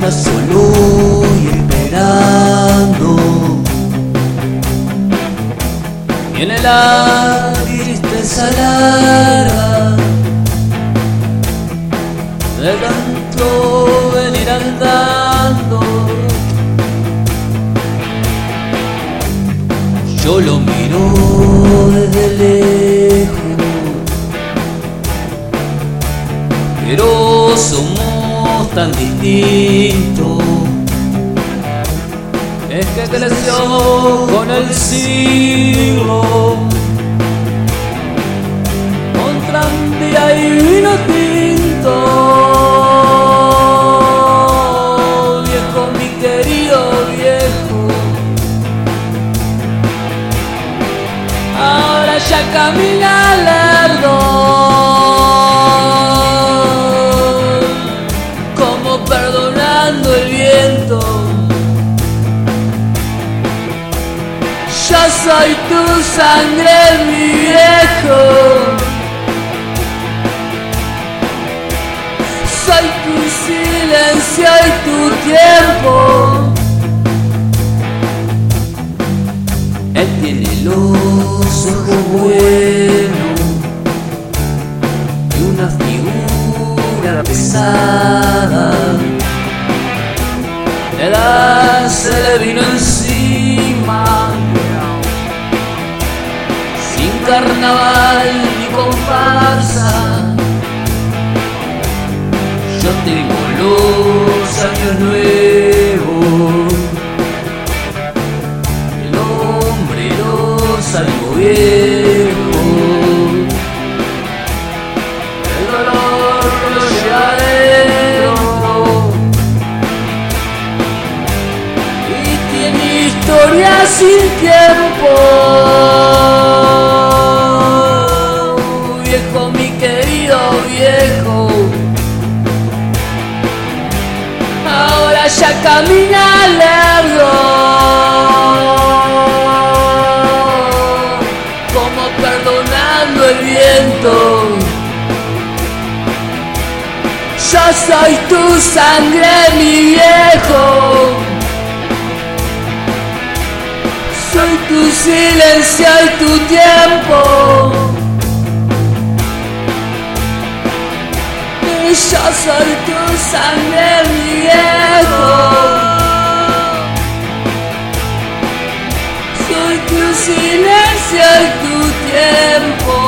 ya solo y esperando. Y en el aire tristeza larga de tanto venir andando. Yo lo miro tan distintos. Es que creció con el siglo, con tranvía y vino tinto. Viejo, mi querido viejo. ahora ya camina lerdo perdonando el viento. Yo soy tu sangre mi viejo. Soy tu silencio y tu tiempo. Él tiene los ojos buenos y una figura pesada. Le da se le vino encima, sin carnaval ni comparsa. Yo tengo los años nuevos. El hombre los algo viejo sin tiempo. Viejo, mi querido viejo. Ahora ya camina lerdo Como perdonando el viento. Yo soy tu sangre, mi viejo tiempo Y yo soy tu sangre, viejo. Soy tu silencio y tu tiempo.